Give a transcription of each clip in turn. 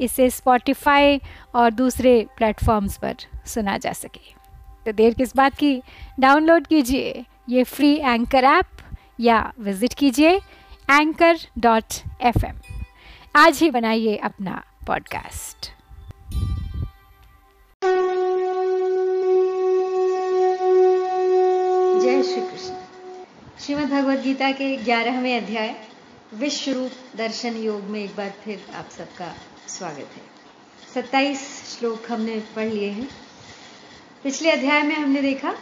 इसे स्पॉटिफाई और दूसरे प्लेटफॉर्म्स पर सुना जा सके। तो देर किस बात की? डाउनलोड कीजिए ये फ्री एंकर ऐप या विज़िट कीजिए एंकर डॉट एफ़ एम आज ही बनाइए अपना पॉडकास्ट जय श्री कृष्ण। श्रीमद् भगवद गीता के ग्यारहवें अध्याय विश्व रूप दर्शन योग में एक बार फिर आप सबका स्वागत है। सत्ताईस श्लोक हमने पढ़ लिए हैं। पिछले अध्याय में हमने देखा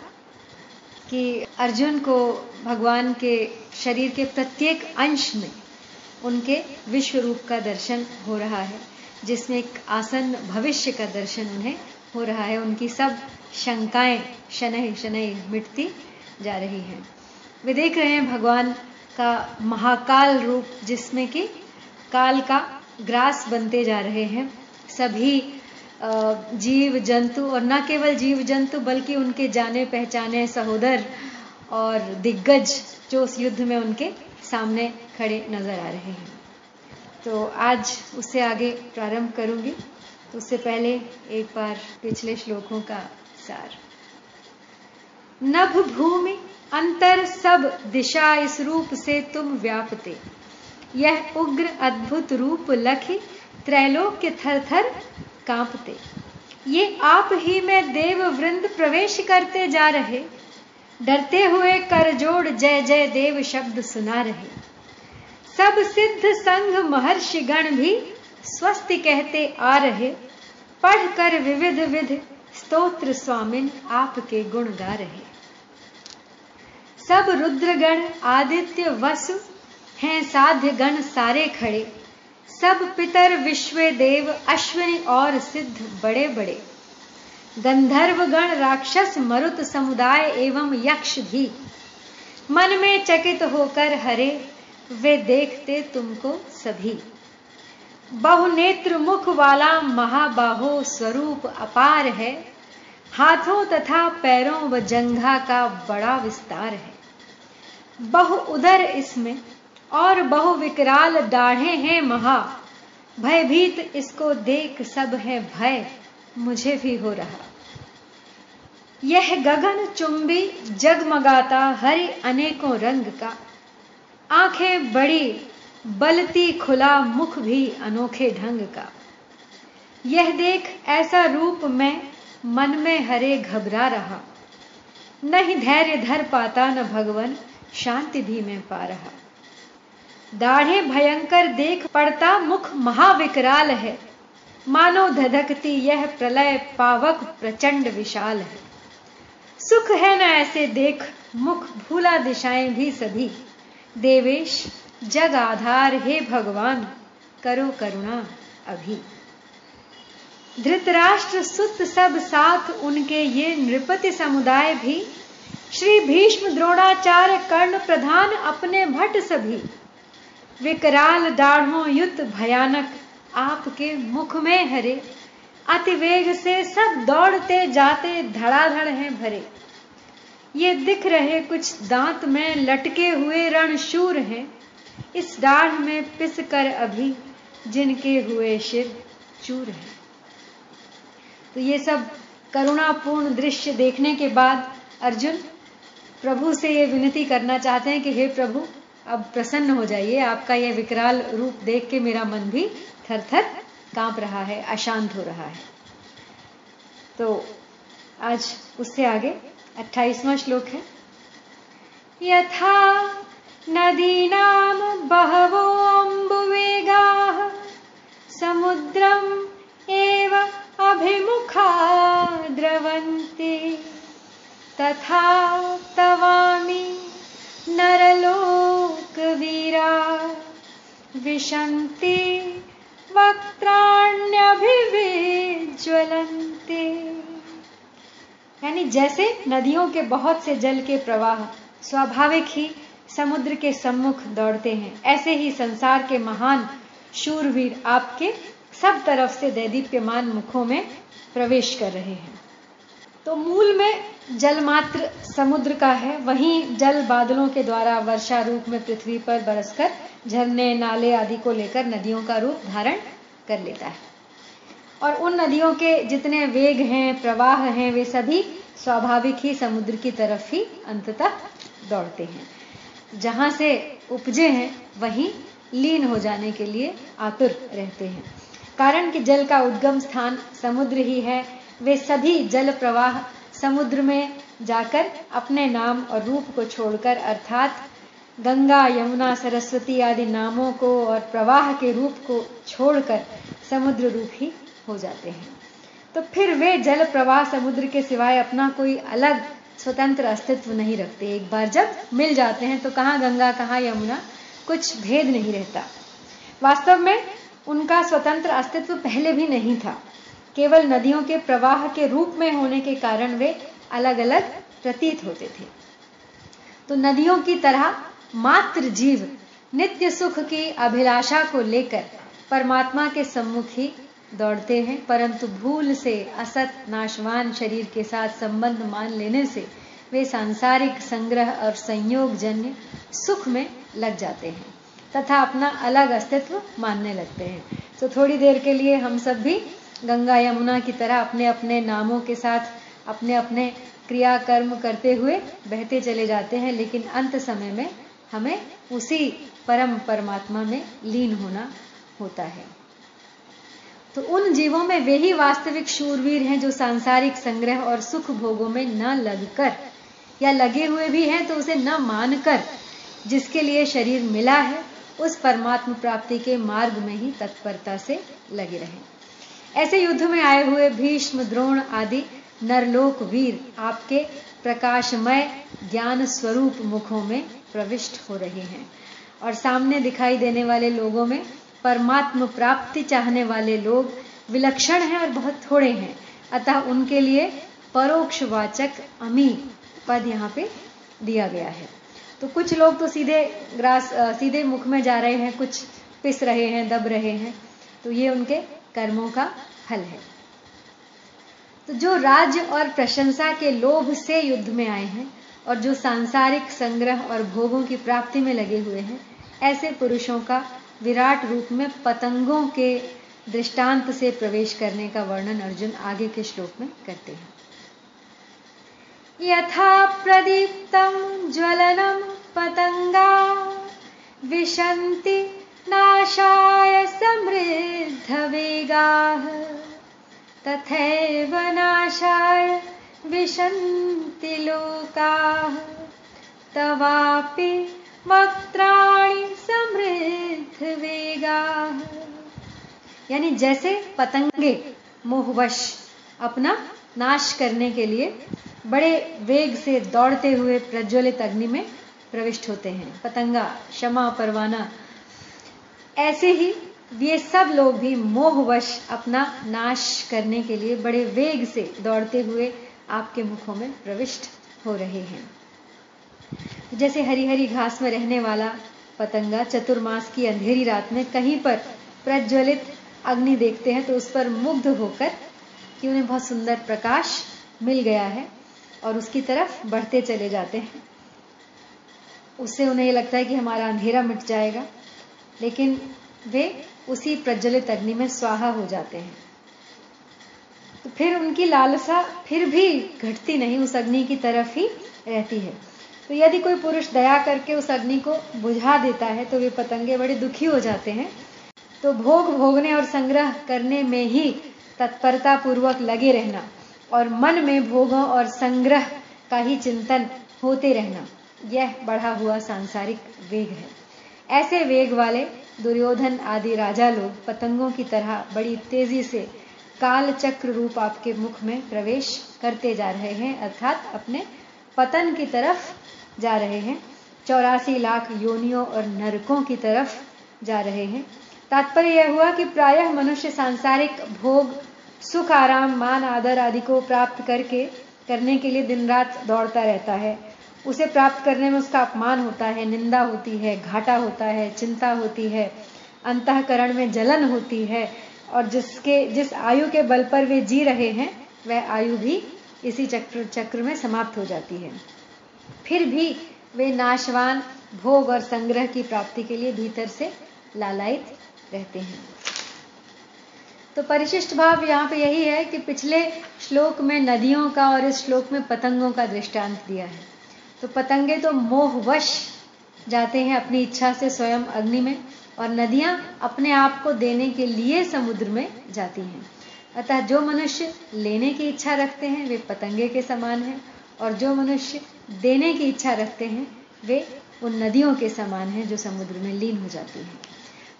कि अर्जुन को भगवान के शरीर के प्रत्येक अंश में उनके विश्व रूप का दर्शन हो रहा है, जिसमें एक आसन भविष्य का दर्शन उन्हें हो रहा है। उनकी सब शंकाएँ शनह शनह मिटती जा रही हैं। वे देख रहे हैं, भगवान का महाकाल रूप जिसमें कि काल का ग्रास बनते जा रहे हैं। सभी जीव जंतु और न केवल जीव जंतु बल्कि उनके जाने पहचाने सहोदर और दिग्गज जो उस युद्ध में उनके सामने खड़े नज़र आ रहे हैं। तो आज उससे आगे प्रारंभ करूँगी। उससे पहले एक बार पिछले श्लोकों का सार। नभ भूमि, अंतर सब दिशा इस रूप से तुम व्यापते। यह उग्र अद्भुत रूप लखी त्रैलोक्य थर थर कांपते। ये आप ही में देव वृंद प्रवेश करते जा रहे। डरते हुए कर जोड़ जय जय देव शब्द सुना रहे। सब सिद्ध संघ महर्षि गण भी स्वस्थ कहते आ रहे। पढ़कर विविध विध स्तोत्र स्वामिन आपके गुण गा रहे। सब रुद्रगण आदित्य वसु हैं साध्य गण सारे खड़े। सब पितर विश्व देव, अश्विनी और सिद्ध बड़े बड़े। गंधर्व गण राक्षस मरुत समुदाय एवं यक्ष भी। मन में चकित होकर हरे, वे देखते तुमको सभी। बहुनेत्र मुख वाला महाबाहो स्वरूप अपार है। हाथों तथा पैरों व जंघा का बड़ा विस्तार है। बहु उदर इसमें और बहु विकराल दाढ़े हैं महा। भयभीत इसको देख सब है भय, मुझे भी हो रहा। यह गगन चुंबी जगमगाता हरि अनेकों रंग का। आँखें बड़ी, बलती खुला मुख भी अनोखे ढंग का। यह देख ऐसा रूप में मन में हरे घबरा रहा। नहीं धैर्य धर पाता न भगवन शांति भी मैं पा रहा। दाढ़े भयंकर देख पड़ता मुख महाविकराल है। मानो धधकती यह प्रलय पावक प्रचंड विशाल है। सुख है न ऐसे देख, मुख भूला दिशाएँ भी सभी। देवेश, जग आधार हे भगवान, करो करुणा अभी। धृतराष्ट्र सुत सब साथ उनके ये नृपति समुदाय भी श्री भीष्म द्रोणाचार्य कर्ण प्रधान अपने भट्ट सभी। विकराल दाढ़ों युत भयानक आपके मुख में हरे। अति वेग से सब दौड़ते जाते धड़ाधड़ हैं भरे। ये दिख रहे कुछ दांत में लटके हुए रणशूर हैं। इस डाढ़ में पिस कर अभी जिनके हुए शिर चूर है। तो ये सब करुणापूर्ण दृश्य देखने के बाद अर्जुन प्रभु से ये विनती करना चाहते हैं कि हे प्रभु, अब प्रसन्न हो जाइए। आपका यह विकराल रूप देख के मेरा मन भी थर थर काँप रहा है, अशांत हो रहा है। तो आज उससे आगे अट्ठाईसवां श्लोक है। यथा नदीनाम बहवो अम्बुवेगा, समुद्रम एव अभिमुखा द्रवन्ति। तथा तवामि नरलोकवीरा विशन्ति वक्त्राण्यभिविज्वलन् ज्वलंते यानी जैसे नदियों के बहुत से जल के प्रवाह स्वाभाविक ही समुद्र के सम्मुख दौड़ते हैं, ऐसे ही संसार के महान शूरवीर आपके सब तरफ़ से दैदीप्यमान मुखों में प्रवेश कर रहे हैं। तो मूल में जल मात्र समुद्र का है। वहीं जल बादलों के द्वारा वर्षा रूप में पृथ्वी पर बरसकर झरने, नाले आदि को लेकर नदियों का रूप धारण कर लेता है। और उन नदियों के जितने वेग हैं, प्रवाह हैं, वे सभी स्वाभाविक ही समुद्र की तरफ़ ही अंततः दौड़ते हैं। जहाँ से उपजे हैं, वहीं लीन हो जाने के लिए आतुर रहते हैं। कारण कि जल का उद्गम स्थान समुद्र ही है वे सभी जल प्रवाह समुद्र में जाकर अपने नाम और रूप को छोड़कर, अर्थात गंगा, यमुना, सरस्वती आदि नामों को और प्रवाह के रूप को छोड़कर समुद्र रूप ही हो जाते हैं। तो फिर वे जल प्रवाह समुद्र के सिवाय अपना कोई अलग स्वतंत्र अस्तित्व नहीं रखते। एक बार जब मिल जाते हैं तो कहाँ गंगा, कहाँ यमुना, कुछ भेद नहीं रहता। वास्तव में उनका स्वतंत्र अस्तित्व पहले भी नहीं था। केवल नदियों के प्रवाह के रूप में होने के कारण वे अलग अलग प्रतीत होते थे। तो नदियों की तरह मात्र जीव नित्य सुख की अभिलाषा को लेकर परमात्मा के सम्मुख ही दौड़ते हैं, परंतु भूल से असत, नाशवान शरीर के साथ संबंध मान लेने से वे सांसारिक संग्रह और संयोग जन्य सुख में लग जाते हैं तथा अपना अलग अस्तित्व मानने लगते हैं। तो थोड़ी देर के लिए हम सब भी गंगा यमुना की तरह अपने अपने नामों के साथ, अपने अपने क्रिया कर्म करते हुए बहते चले जाते हैं, लेकिन अंत समय में हमें उसी परम परमात्मा में लीन होना होता है। तो उन जीवों में वे ही वास्तविक शूरवीर हैं जो सांसारिक संग्रह और सुख भोगों में न लगकर या लगे हुए भी हैं तो उसे न मानकर जिसके लिए शरीर मिला है, उस परमात्म प्राप्ति के मार्ग में ही तत्परता से लगे रहे। ऐसे युद्ध में आए हुए भीष्म, द्रोण आदि नरलोक वीर आपके प्रकाशमय ज्ञान स्वरूप मुखों में प्रविष्ट हो रहे हैं और सामने दिखाई देने वाले लोगों में परमात्म प्राप्ति चाहने वाले लोग विलक्षण हैं और बहुत थोड़े हैं। अतः उनके लिए परोक्ष वाचक अमी पद यहाँ पे दिया गया है। तो कुछ लोग तो सीधे ग्रास सीधे मुख में जा रहे हैं, कुछ पिस रहे हैं, दब रहे हैं। तो ये उनके कर्मों का फल है। तो जो राज्य और प्रशंसा के लोभ से युद्ध में आए हैं और जो सांसारिक संग्रह और भोगों की प्राप्ति में लगे हुए हैं, ऐसे पुरुषों का विराट रूप में पतंगों के दृष्टांत से प्रवेश करने का वर्णन अर्जुन आगे के श्लोक में करते हैं। यथा प्रदीप्तम ज्वलनम पतंगा विशंति नाशाय समृद्ध वेगा तथैव नाशाय विशन्ति लोकाः। तवापि वक्त्राणि समृद्ध वेगा यानी जैसे पतंगे मोहवश अपना नाश करने के लिए बड़े वेग से दौड़ते हुए प्रज्वलित अग्नि में प्रविष्ट होते हैं। पतंगा, क्षमा, परवाना ऐसे ही ये सब लोग भी मोहवश अपना नाश करने के लिए बड़े वेग से दौड़ते हुए आपके मुखों में प्रविष्ट हो रहे हैं। जैसे हरी हरी घास में रहने वाला पतंगा चतुर्मास की अंधेरी रात में कहीं पर प्रज्वलित अग्नि देखते हैं तो उस पर मुग्ध होकर कि उन्हें बहुत सुंदर प्रकाश मिल गया है और उसकी तरफ़ बढ़ते चले जाते हैं। उससे उन्हें ये लगता है कि हमारा अंधेरा मिट जाएगा। लेकिन वे उसी प्रज्वलित अग्नि में स्वाहा हो जाते हैं। तो फिर उनकी लालसा फिर भी घटती नहीं, उस अग्नि की तरफ़ ही रहती है। तो यदि कोई पुरुष दया करके उस अग्नि को बुझा देता है तो वे पतंगे बड़े दुखी हो जाते हैं। तो भोग भोगने और संग्रह करने में ही तत्परता पूर्वक लगे रहना और मन में भोगों और संग्रह का ही चिंतन होते रहना, यह बढ़ा हुआ सांसारिक वेग है। ऐसे वेग वाले दुर्योधन आदि राजा लोग पतंगों की तरह बड़ी तेज़ी से काल चक्र रूप आपके मुख में प्रवेश करते जा रहे हैं, अर्थात अपने पतन की तरफ़ जा रहे हैं। चौरासी लाख योनियों और नरकों की तरफ़ जा रहे हैं। तात्पर्य यह हुआ कि प्रायः मनुष्य सांसारिक भोग, सुख, आराम, मान, आदर आदि को प्राप्त करके, करने के लिए दिन रात दौड़ता रहता है। उसे प्राप्त करने में उसका अपमान होता है, निंदा होती है, घाटा होता है, चिंता होती है, अंतकरण में जलन होती है और जिसके, जिस आयु के बल पर वे जी रहे हैं, वह आयु भी इसी चक्र चक्र में समाप्त हो जाती है। फिर भी वे नाशवान भोग और संग्रह की प्राप्ति के लिए भीतर से लालायित रहते हैं। तो परिशिष्ट भाव यहाँ पे यही है कि पिछले श्लोक में नदियों का और इस श्लोक में पतंगों का दृष्टांत दिया है। तो पतंगे तो मोहवश जाते हैं अपनी इच्छा से स्वयं अग्नि में और नदियाँ अपने आप को देने के लिए समुद्र में जाती हैं। अतः जो मनुष्य लेने की इच्छा रखते हैं, वे पतंगे के समान हैं और जो मनुष्य देने की इच्छा रखते हैं, वे उन नदियों के समान हैं जो समुद्र में लीन हो जाती हैं।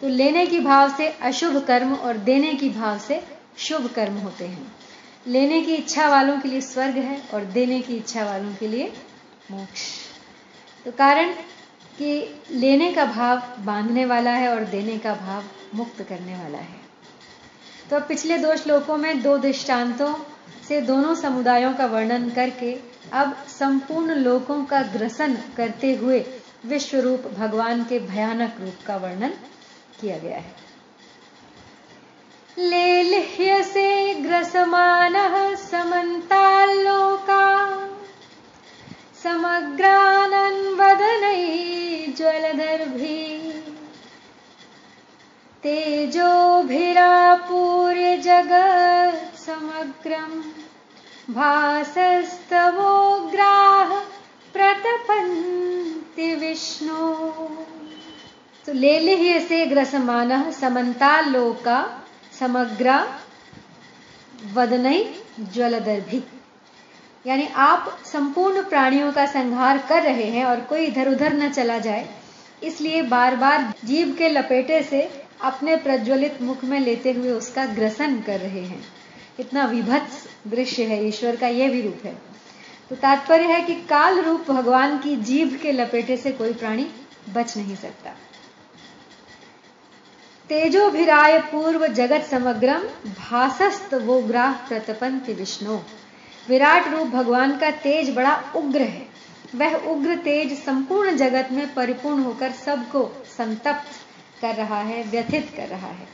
तो लेने की भाव से अशुभ कर्म और देने की भाव से शुभ कर्म होते हैं। लेने की इच्छा वालों के लिए स्वर्ग है और देने की इच्छा वालों के लिए मोक्ष। तो कारण कि लेने का भाव बांधने वाला है और देने का भाव मुक्त करने वाला है। तो अब पिछले दो श्लोकों में दो दृष्टांतों से दोनों समुदायों का वर्णन करके अब संपूर्ण लोकों का ग्रसन करते हुए विश्व रूप भगवान के भयानक रूप का वर्णन किया गया है। लेल्ह्य से ग्रसमान समन्तालोका ज्वलदर्भी तेजोभिरापूर्य जगत् समग्रम् भासस्तवोग्राह प्रतपन्ति विष्णु। तो लेलिह्य से ग्रसमान समन्तालोका समग्रा वदनई ज्वलदर्भी यानी आप संपूर्ण प्राणियों का संहार कर रहे हैं और कोई इधर उधर न चला जाए, इसलिए बार बार जीव के लपेटे से अपने प्रज्वलित मुख में लेते हुए उसका ग्रसन कर रहे हैं। इतना विभत्स दृश्य है, ईश्वर का यह भी रूप है। तो तात्पर्य है कि काल रूप भगवान की जीभ के लपेटे से कोई प्राणी बच नहीं सकता। तेजोभिराय पूर्व जगत समग्रम भासस्त वो ग्राह प्रतपंत विष्णु। विराट रूप भगवान का तेज बड़ा उग्र है। वह उग्र तेज संपूर्ण जगत में परिपूर्ण होकर सबको संतप्त कर रहा है, व्यथित कर रहा है।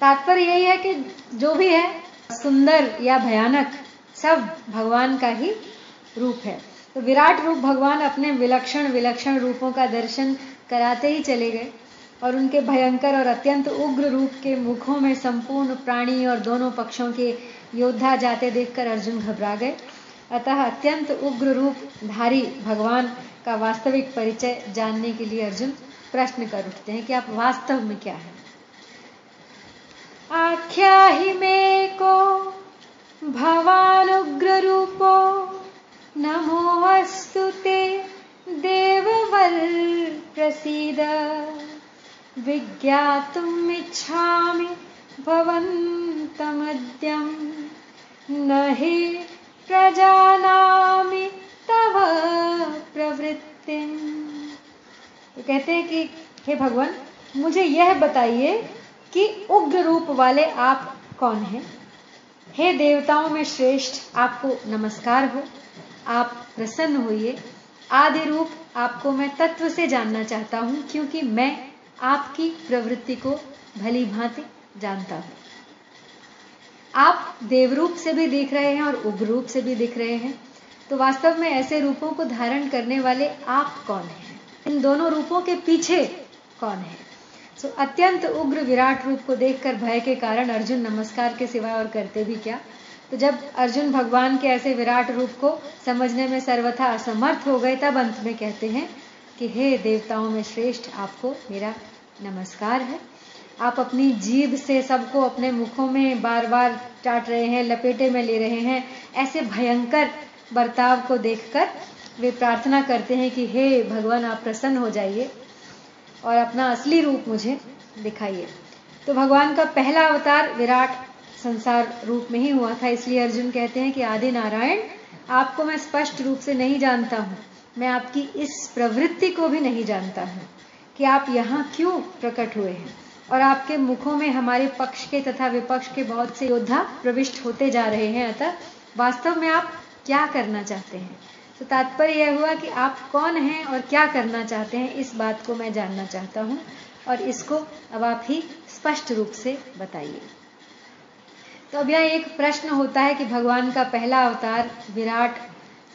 तात्पर्य यही है कि जो भी है, सुंदर या भयानक, सब भगवान का ही रूप है। तो विराट रूप भगवान अपने विलक्षण विलक्षण रूपों का दर्शन कराते ही चले गए। और उनके भयंकर और अत्यंत उग्र रूप के मुखों में संपूर्ण प्राणी और दोनों पक्षों के योद्धा जाते देखकर अर्जुन घबरा गए। अतः अत्यंत उग्र रूप धारी भगवान का वास्तविक परिचय जानने के लिए अर्जुन प्रश्न कर उठते हैं कि आप वास्तव में क्या है? आख्या ही मे को भवान उग्र रूपो, नमो अस्तु ते देववल प्रसीद। विज्ञातुम् इच्छामि भवन्तमद्यम् न हि प्रजानामि तव प्रवृत्ति तो कहते हैं कि, हे भगवान, मुझे यह बताइए कि उग्र रूप वाले आप कौन हैं? हे देवताओं में श्रेष्ठ आपको नमस्कार हो। आप प्रसन्न होइए। आदि रूप आपको मैं तत्व से जानना चाहता हूँ, क्योंकि मैं आपकी प्रवृत्ति को भली भांति जानता हूँ। आप देवरूप से भी दिख रहे हैं और उग्र रूप से भी दिख रहे हैं। तो वास्तव में ऐसे रूपों को धारण करने वाले आप कौन हैं? इन दोनों रूपों के पीछे कौन है? सो अत्यंत उग्र विराट रूप को देखकर भय के कारण अर्जुन नमस्कार के सिवाय और करते भी क्या? तो जब अर्जुन भगवान के ऐसे विराट रूप को समझने में सर्वथा असमर्थ हो गए, तब अंत में कहते हैं कि हे देवताओं में श्रेष्ठ आपको मेरा नमस्कार है। आप अपनी जीभ से सबको अपने मुखों में बार बार चाट रहे हैं, लपेटे में ले रहे हैं, ऐसे भयंकर बर्ताव को देखकर वे प्रार्थना करते हैं कि हे भगवान, आप प्रसन्न हो जाइए और अपना असली रूप मुझे दिखाइए। तो भगवान का पहला अवतार विराट संसार रूप में ही हुआ था, इसलिए अर्जुन कहते हैं कि आदि नारायण आपको मैं स्पष्ट रूप से नहीं जानता हूँ। मैं आपकी इस प्रवृत्ति को भी नहीं जानता हूँ कि आप यहाँ क्यों प्रकट हुए हैं और आपके मुखों में हमारे पक्ष के तथा विपक्ष के बहुत से योद्धा प्रविष्ट होते जा रहे हैं। अतः वास्तव में आप क्या करना चाहते हैं? तो तात्पर्य यह हुआ कि आप कौन हैं और क्या करना चाहते हैं, इस बात को मैं जानना चाहता हूँ और इसको अब आप ही स्पष्ट रूप से बताइए। तो अब यह एक प्रश्न होता है कि भगवान का पहला अवतार विराट,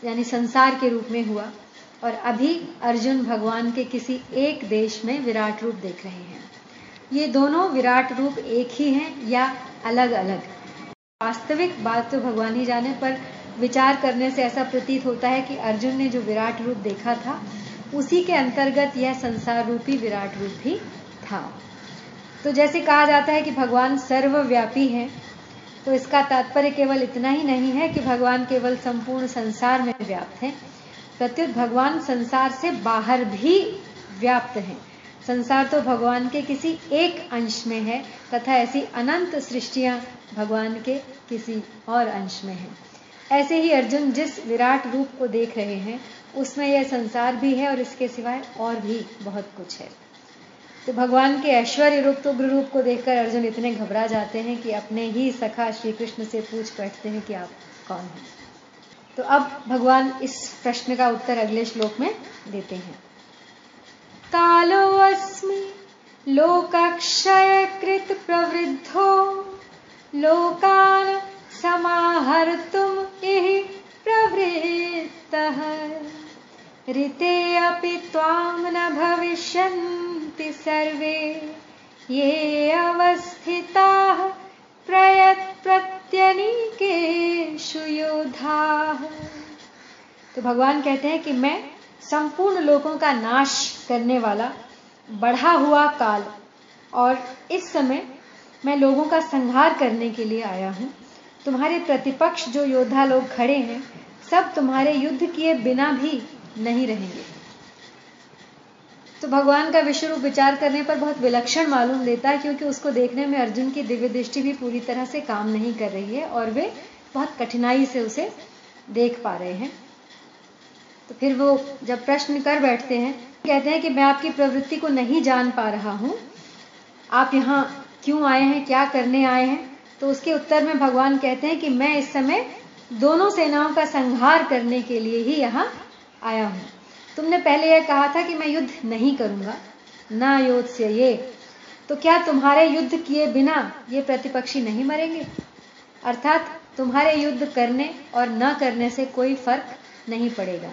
यानी संसार के रूप में हुआ। और अभी अर्जुन भगवान के किसी एक देश में विराट रूप देख रहे हैं। ये दोनों विराट रूप एक ही हैं या अलग अलग वास्तविक बात तो भगवान ही जाने, पर विचार करने से ऐसा प्रतीत होता है कि अर्जुन ने जो विराट रूप देखा था, उसी के अंतर्गत यह संसार रूपी विराट रूप भी था। तो जैसे कहा जाता है कि भगवान सर्वव्यापी है तो इसका तात्पर्य केवल इतना ही नहीं है कि भगवान केवल संपूर्ण संसार में व्याप्त हैं प्रत्युत भगवान संसार से बाहर भी व्याप्त हैं। संसार तो भगवान के किसी एक अंश में है, तथा ऐसी अनंत सृष्टियाँ भगवान के किसी और अंश में हैं। ऐसे ही अर्जुन जिस विराट रूप को देख रहे हैं, उसमें यह संसार भी है और इसके सिवाय और भी बहुत कुछ है। तो भगवान के ऐश्वर्य रूप तो गुरु रूप को देखकर अर्जुन इतने घबरा जाते हैं कि अपने ही सखा श्री कृष्ण से पूछ बैठते हैं कि आप कौन हैं? तो अब भगवान इस प्रश्न का उत्तर अगले श्लोक में देते हैं। कालो अस्मि लोकाक्षय कृत प्रवृद्धो, लोकान समाहर्तुम प्रवृत्तः। ऋते अपि त्वां न भविष्यन्ति सर्वे, ये अवस्थिताः प्रयत् प्रत्यनीकेषु योधाः तो भगवान कहते हैं कि मैं संपूर्ण लोगों का नाश करने वाला बढ़ा हुआ काल और इस समय मैं लोगों का संहार करने के लिए आया हूँ। तुम्हारे प्रतिपक्ष जो योद्धा लोग खड़े हैं, सब तुम्हारे युद्ध किए बिना भी नहीं रहेंगे। तो भगवान का विश्व रूप विचार करने पर बहुत विलक्षण मालूम देता है, क्योंकि उसको देखने में अर्जुन की दिव्य दृष्टि भी पूरी तरह से काम नहीं कर रही है और वे बहुत कठिनाई से उसे देख पा रहे हैं। तो फिर वो जब प्रश्न कर बैठते हैं, कहते हैं कि मैं आपकी प्रवृत्ति को नहीं जान पा रहा हूँ। आप यहाँ क्यों आए हैं? क्या करने आए हैं? तो उसके उत्तर में भगवान कहते हैं कि मैं इस समय दोनों सेनाओं का संहार करने के लिए ही यहाँ आया हूँ। तुमने पहले यह कहा था कि मैं युद्ध नहीं करूँगा, ना योद्ध से ये। तो क्या तुम्हारे युद्ध किए बिना ये प्रतिपक्षी नहीं मरेंगे? अर्थात तुम्हारे युद्ध करने और न करने से कोई फ़र्क नहीं पड़ेगा,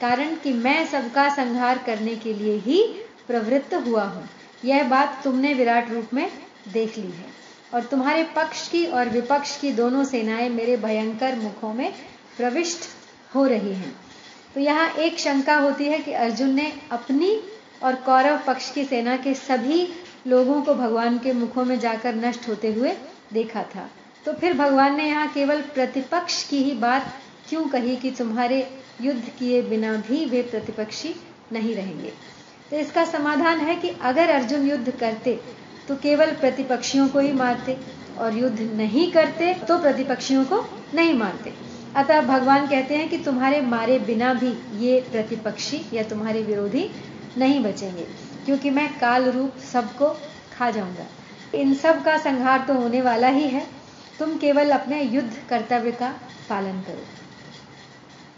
कारण कि मैं सबका संहार करने के लिए ही प्रवृत्त हुआ हूँ। यह बात तुमने विराट रूप में देख ली है। और तुम्हारे पक्ष की और विपक्ष की दोनों सेनाएँ मेरे भयंकर मुखों में प्रविष्ट हो रही हैं। तो यहाँ एक शंका होती है कि अर्जुन ने अपनी और कौरव पक्ष की सेना के सभी लोगों को भगवान के मुखों में जाकर नष्ट होते हुए देखा था। तो फिर भगवान ने यहाँ केवल प्रतिपक्ष की ही बात क्यों कही कि तुम्हारे युद्ध किए बिना भी वे प्रतिपक्षी नहीं रहेंगे? तो इसका समाधान है कि अगर अर्जुन युद्ध करते तो केवल प्रतिपक्षियों को ही मारते और युद्ध नहीं करते तो प्रतिपक्षियों को नहीं मारते। अतः भगवान कहते हैं कि तुम्हारे मारे बिना भी ये प्रतिपक्षी या तुम्हारे विरोधी नहीं बचेंगे, क्योंकि मैं काल रूप सबको खा जाऊँगा। इन सब का संहार तो होने वाला ही है। तुम केवल अपने युद्ध कर्तव्य का पालन करो।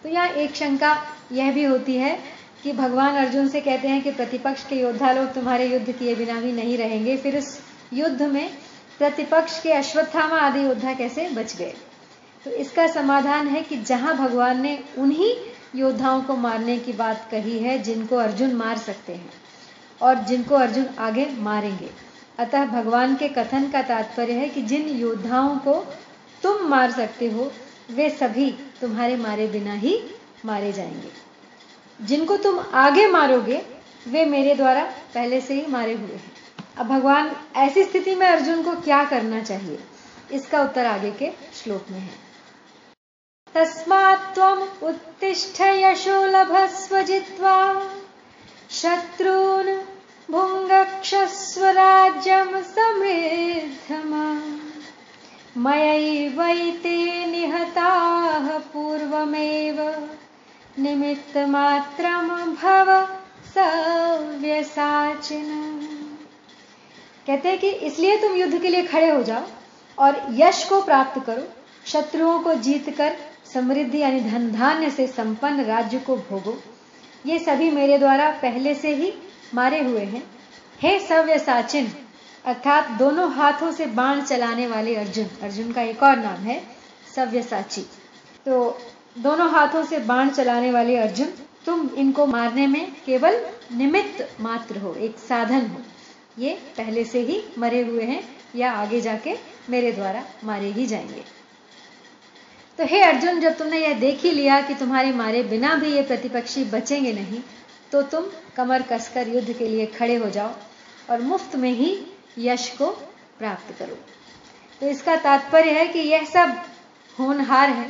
तो यहाँ एक शंका यह भी होती है कि भगवान अर्जुन से कहते हैं कि प्रतिपक्ष के योद्धा लोग तुम्हारे युद्ध किए बिना भी नहीं रहेंगे, फिर इस युद्ध में प्रतिपक्ष के अश्वत्थामा आदि योद्धा कैसे बच गए? तो इसका समाधान है कि जहाँ भगवान ने उन्हीं योद्धाओं को मारने की बात कही है, जिनको अर्जुन मार सकते हैं और जिनको अर्जुन आगे मारेंगे। अतः भगवान के कथन का तात्पर्य है कि जिन योद्धाओं को तुम मार सकते हो, वे सभी तुम्हारे मारे बिना ही मारे जाएँगे। जिनको तुम आगे मारोगे, वे मेरे द्वारा पहले से ही मारे हुए हैं। अब भगवान, ऐसी स्थिति में अर्जुन को क्या करना चाहिए? इसका उत्तर आगे के श्लोक में है। तस्मात् त्वम् उत्तिष्ठ यशो लभस्व जित्वा शत्रून् भुङ्गक्षस्व राज्यं समृद्धमा मयैवैते निहताः पूर्वमेव निमित्तमात्रं भव सव्यसाचिन। कहते कि इसलिए तुम युद्ध के लिए खड़े हो जाओ और यश को प्राप्त करो, शत्रुओं को जीतकर समृद्धि यानी धन धान्य से संपन्न राज्य को भोगो। ये सभी मेरे द्वारा पहले से ही मारे हुए हैं। हे सव्य साचिन, अर्थात दोनों हाथों से बाण चलाने वाले अर्जुन अर्जुन का एक और नाम है सव्य साची। तो दोनों हाथों से बाण चलाने वाले अर्जुन, तुम इनको मारने में केवल निमित्त मात्र हो, एक साधन हो। ये पहले से ही मरे हुए हैं या आगे जाके मेरे द्वारा मारे ही जाएँगे। तो हे अर्जुन जब तुमने यह देख ही लिया कि तुम्हारे मारे बिना भी ये प्रतिपक्षी बचेंगे नहीं तो तुम कमर कसकर युद्ध के लिए खड़े हो जाओ और मुफ़्त में ही यश को प्राप्त करो। तो इसका तात्पर्य है कि यह सब होनहार है,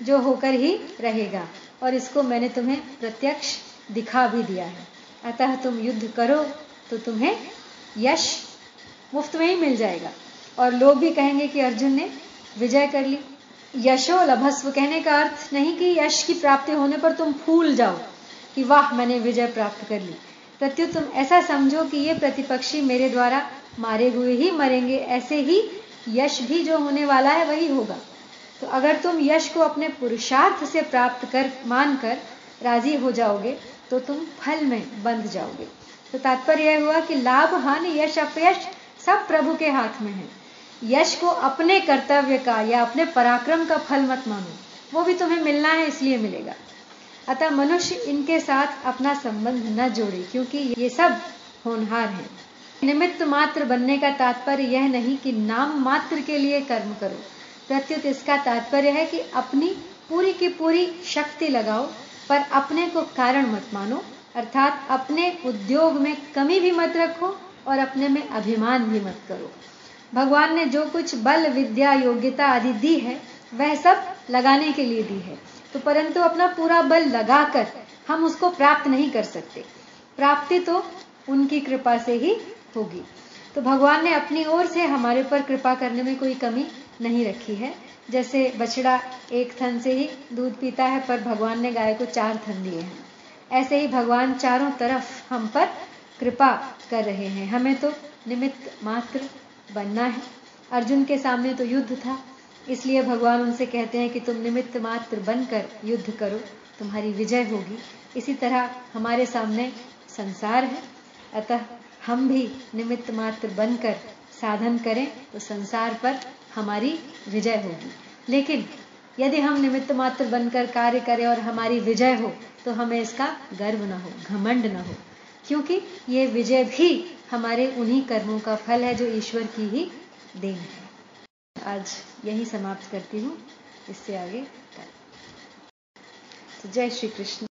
जो होकर ही रहेगा और इसको मैंने तुम्हें प्रत्यक्ष दिखा भी दिया है। अतः तुम युद्ध करो तो तुम्हें यश मुफ़्त में ही मिल जाएगा। और लोग भी कहेंगे कि अर्जुन ने विजय कर ली। यशो लभस्व कहने का अर्थ नहीं कि यश की प्राप्ति होने पर तुम फूल जाओ कि वाह, मैंने विजय प्राप्त कर ली। प्रत्युत तुम ऐसा समझो कि ये प्रतिपक्षी मेरे द्वारा मारे हुए ही मरेंगे, ऐसे ही यश भी जो होने वाला है वही होगा। तो अगर तुम यश को अपने पुरुषार्थ से प्राप्त कर, मानकर राज़ी हो जाओगे तो तुम फल में बंध जाओगे। तो तात्पर्य यह हुआ कि लाभ, हानि, यश, अपयश सब प्रभु के हाथ में है। यश को अपने कर्तव्य का या अपने पराक्रम का फल मत मानो। वो भी तुम्हें मिलना है, इसलिए मिलेगा। अतः मनुष्य इनके साथ अपना संबंध न जोड़े, क्योंकि ये सब होनहार हैं। निमित्त मात्र बनने का तात्पर्य यह नहीं कि नाम मात्र के लिए कर्म करो। प्रत्युत इसका तात्पर्य है कि अपनी पूरी की पूरी शक्ति लगाओ, पर अपने को कारण मत मानो, अर्थात अपने उद्योग में कमी भी मत रखो और अपने में अभिमान भी मत करो। भगवान ने जो कुछ बल, विद्या, योग्यता आदि दी है, वह सब लगाने के लिए दी है। तो परंतु अपना पूरा बल लगाकर हम उसको प्राप्त नहीं कर सकते। प्राप्ति तो उनकी कृपा से ही होगी। तो भगवान ने अपनी ओर से हमारे पर कृपा करने में कोई कमी नहीं रखी है। जैसे बछड़ा एक थन से ही दूध पीता है, पर भगवान ने गाय को चार थन दिए हैं। ऐसे ही भगवान चारों तरफ़ हम पर कृपा कर रहे हैं। हमें तो निमित्त मात्र बनना है। अर्जुन के सामने तो युद्ध था, इसलिए भगवान उनसे कहते हैं कि तुम निमित्त मात्र बनकर युद्ध करो, तुम्हारी विजय होगी। इसी तरह हमारे सामने संसार है। अतः हम भी निमित्त मात्र बनकर साधन करें तो संसार पर हमारी विजय होगी। लेकिन यदि हम निमित्त मात्र बनकर कार्य करें और हमारी विजय हो तो हमें इसका गर्व न हो, घमंड न हो। क्योंकि ये विजय भी हमारे उन्हीं कर्मों का फल है जो ईश्वर की ही देन है। आज यही समाप्त करती हूँ। इससे आगे तो जय श्री कृष्ण।